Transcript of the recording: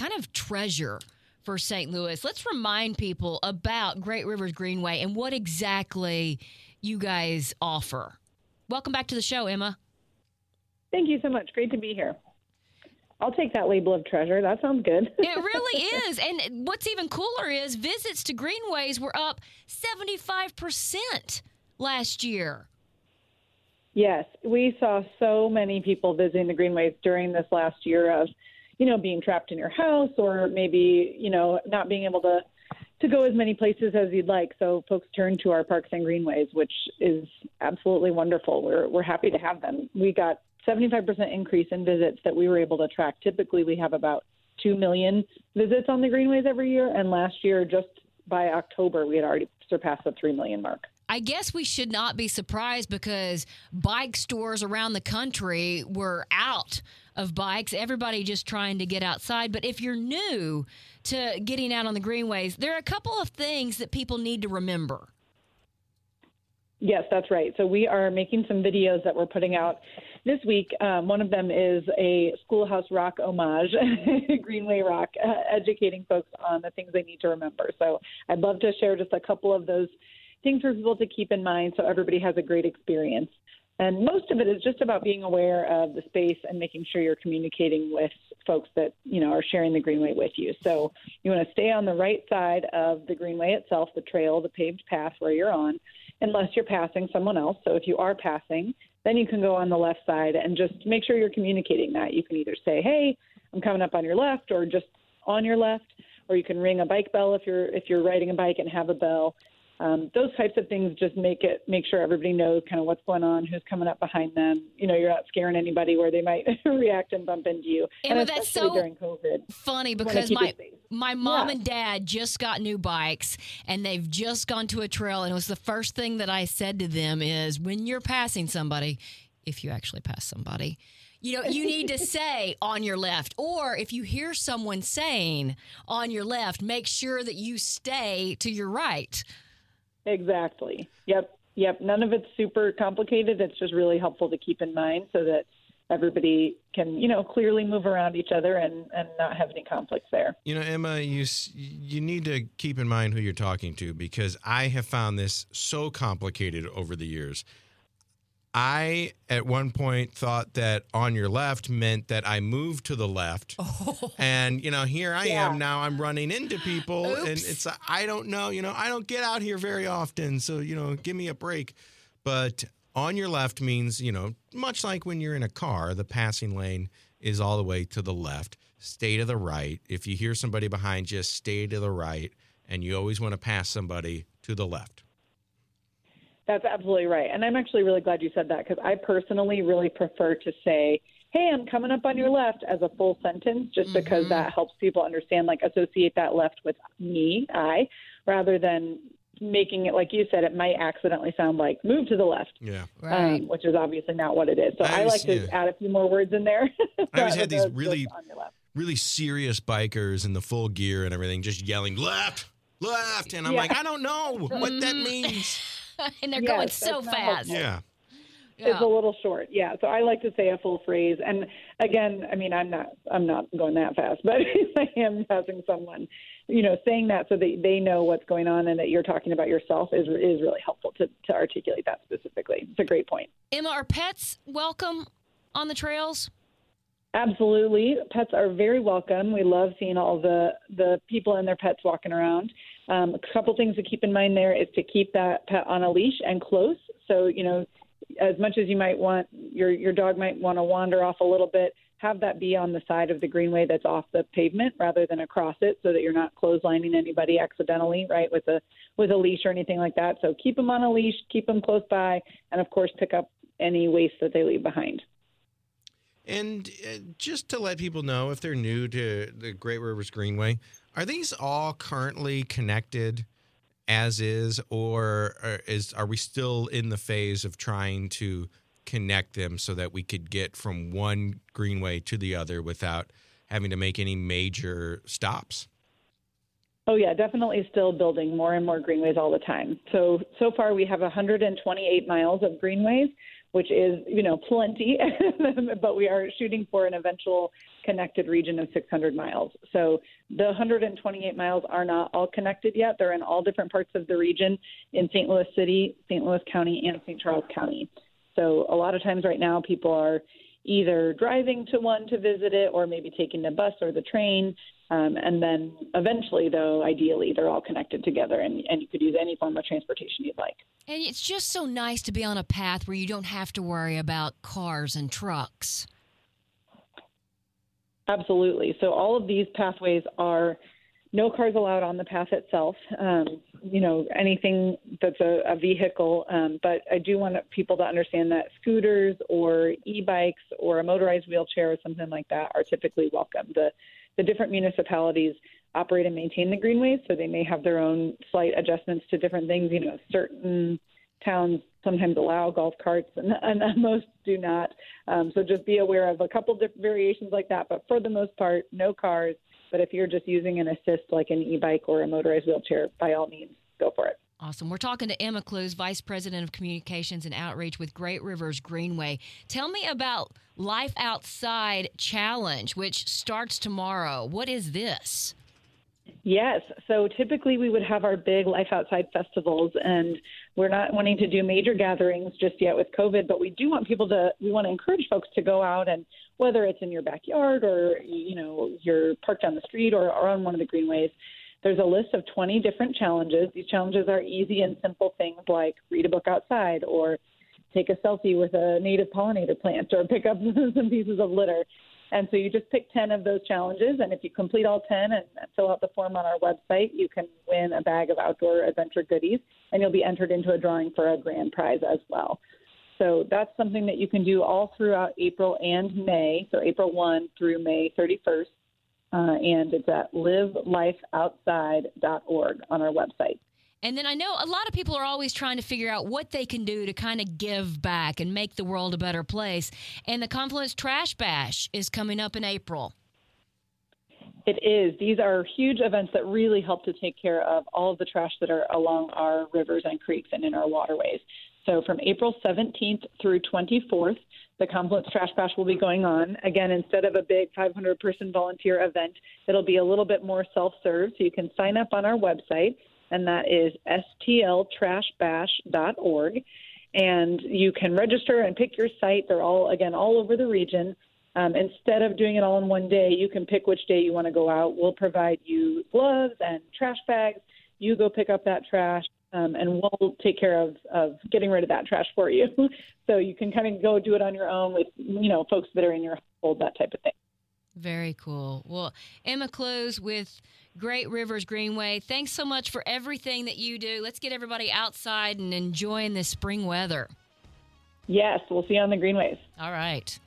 kind of treasure for St. Louis. Let's remind people about Great Rivers Greenway and what exactly you guys offer. Welcome back to the show, Emma. Thank you so much. Great to be here. I'll take that label of treasure. That sounds good. it really is. And what's even cooler is visits to Greenways were up 75% last year. Yes, we saw so many people visiting the Greenways during this last year of, you know, being trapped in your house or maybe, you know, not being able to to go as many places as you'd like. So folks turn to our parks and greenways, which is absolutely wonderful. We're we're happy to have them. We got 75% increase in visits that we were able to track. Typically, we have about 2 million visits on the greenways every year, and last year, just by October, we had already surpassed the 3 million mark. I guess we should not be surprised because bike stores around the country were out of bikes, everybody just trying to get outside. But if you're new to getting out on the greenways, there are a couple of things that people need to remember. Yes, that's right. So we are making some videos that we're putting out this week. Um, one of them is a Schoolhouse Rock homage, Greenway Rock, uh, educating folks on the things they need to remember. So I'd love to share just a couple of those things for people to keep in mind so everybody has a great experience. And most of it is just about being aware of the space and making sure you're communicating with folks that, you know, are sharing the greenway with you. So you want to stay on the right side of the greenway itself, the trail, the paved path where you're on, unless you're passing someone else. So if you are passing, then you can go on the left side and just make sure you're communicating that. You can either say, "Hey, I'm coming up on your left," or just on your left, or you can ring a bike bell if you're if you're riding a bike and have a bell um, those types of things just make it make sure everybody knows kind of what's going on, who's coming up behind them. You know, you're not scaring anybody where they might react and bump into you. And, and that's so during COVID, funny because my my mom yeah. and dad just got new bikes and they've just gone to a trail, and it was the first thing that I said to them is when you're passing somebody, if you actually pass somebody. You know, you need to say on your left, or if you hear someone saying on your left, make sure that you stay to your right. Exactly. Yep. Yep. None of it's super complicated. It's just really helpful to keep in mind so that everybody can, you know, clearly move around each other and, and not have any conflicts there. You know, Emma, you you need to keep in mind who you're talking to because I have found this so complicated over the years. I at one point thought that on your left meant that I moved to the left, oh. and you know here I yeah. am now. I'm running into people, Oops. and it's I don't know. You know I don't get out here very often, so you know give me a break. But on your left means you know much like when you're in a car, the passing lane is all the way to the left. Stay to the right. If you hear somebody behind you, stay to the right, and you always want to pass somebody to the left. That's absolutely right. And I'm actually really glad you said that because I personally really prefer to say, hey, I'm coming up on your left as a full sentence just mm-hmm. because that helps people understand, like, associate that left with me, I, rather than making it like you said it might accidentally sound like move to the left yeah right. Um, which is obviously not what it is so i, I like to yeah. add a few more words in there i always had these really really serious bikers in the full gear and everything just yelling left left and i'm yeah. like i don't know what that means and they're yes, going so fast. Yeah. Yeah. It's a little short, yeah. So I like to say a full phrase, and again, I mean, I'm not, I'm not going that fast, but I am passing someone, you know, saying that so that they know what's going on and that you're talking about yourself is is really helpful to to articulate that specifically. It's a great point. Emma, are pets welcome on the trails? Absolutely, pets are very welcome. We love seeing all the the people and their pets walking around. Um, a couple things to keep in mind there is to keep that pet on a leash and close. So you know, as much as you might want your your dog might want to wander off a little bit, have that be on the side of the greenway that's off the pavement rather than across it, so that you're not clotheslining anybody accidentally, right, with a with a leash or anything like that. So keep them on a leash, keep them close by, and of course pick up any waste that they leave behind. And uh, just to let people know, if they're new to the Great Rivers Greenway, are these all currently connected as is, or is are we still in the phase of trying to connect them so that we could get from one greenway to the other without having to make any major stops? Oh yeah, definitely still building more and more greenways all the time. So so far we have 128 miles of greenways which is, you know, plenty, but we are shooting for an eventual connected region of 600 miles. So the 128 miles are not all connected yet. They're in all different parts of the region in St. Louis City, St. Louis County, and St. Charles County. So a lot of times right now, people are either driving to one to visit it or maybe taking the bus or the train. Um, and then eventually, though, ideally, they're all connected together and, and you could use any form of transportation you'd like. And it's just so nice to be on a path where you don't have to worry about cars and trucks. Absolutely. So all of these pathways are no cars allowed on the path itself. Um, you know, anything that's a, a vehicle. Um, but I do want people to understand that scooters or e-bikes or a motorized wheelchair or something like that are typically welcome. The the different municipalities operate and maintain the greenways, so they may have their own slight adjustments to different things. You know, certain towns sometimes allow golf carts and, and most do not. Um, so just be aware of a couple different variations like that. But for the most part, no cars. But if you're just using an assist like an e-bike or a motorized wheelchair, by all means, go for it. Awesome. We're talking to Emma Klues, Vice President of Communications and Outreach with Great Rivers Greenway. Tell me about Life Outside Challenge, which starts tomorrow. What is this? Yes. So typically we would have our big Life Outside festivals, and we're not wanting to do major gatherings just yet with COVID, but we do want people to, we want to encourage folks to go out and whether it's in your backyard or, you know, you're parked on the street or, or on one of the greenways, there's a list of 20 different challenges. These challenges are easy and simple things like read a book outside or take a selfie with a native pollinator plant or pick up some pieces of litter. And so you just pick 10 of those challenges. And if you complete all 10 and fill out the form on our website, you can win a bag of outdoor adventure goodies and you'll be entered into a drawing for a grand prize as well. So that's something that you can do all throughout April and May. So April 1 through May 31st. Uh, and it's at livelifeoutside.org on our website. And then I know a lot of people are always trying to figure out what they can do to kind of give back and make the world a better place. And the Confluence Trash Bash is coming up in April. It is. These are huge events that really help to take care of all of the trash that are along our rivers and creeks and in our waterways. So from April 17th through 24th, the Confluence Trash Bash will be going on. Again, instead of a big 500 person volunteer event, it'll be a little bit more self serve. So you can sign up on our website, and that is stltrashbash.org. And you can register and pick your site. They're all, again, all over the region. Um, instead of doing it all in one day, you can pick which day you want to go out. We'll provide you gloves and trash bags. You go pick up that trash um, and we'll take care of, of getting rid of that trash for you. so you can kind of go do it on your own with, you know, folks that are in your household, that type of thing. Very cool. Well, Emma Close with Great Rivers Greenway, thanks so much for everything that you do. Let's get everybody outside and enjoying this spring weather. Yes, we'll see you on the greenways. All right.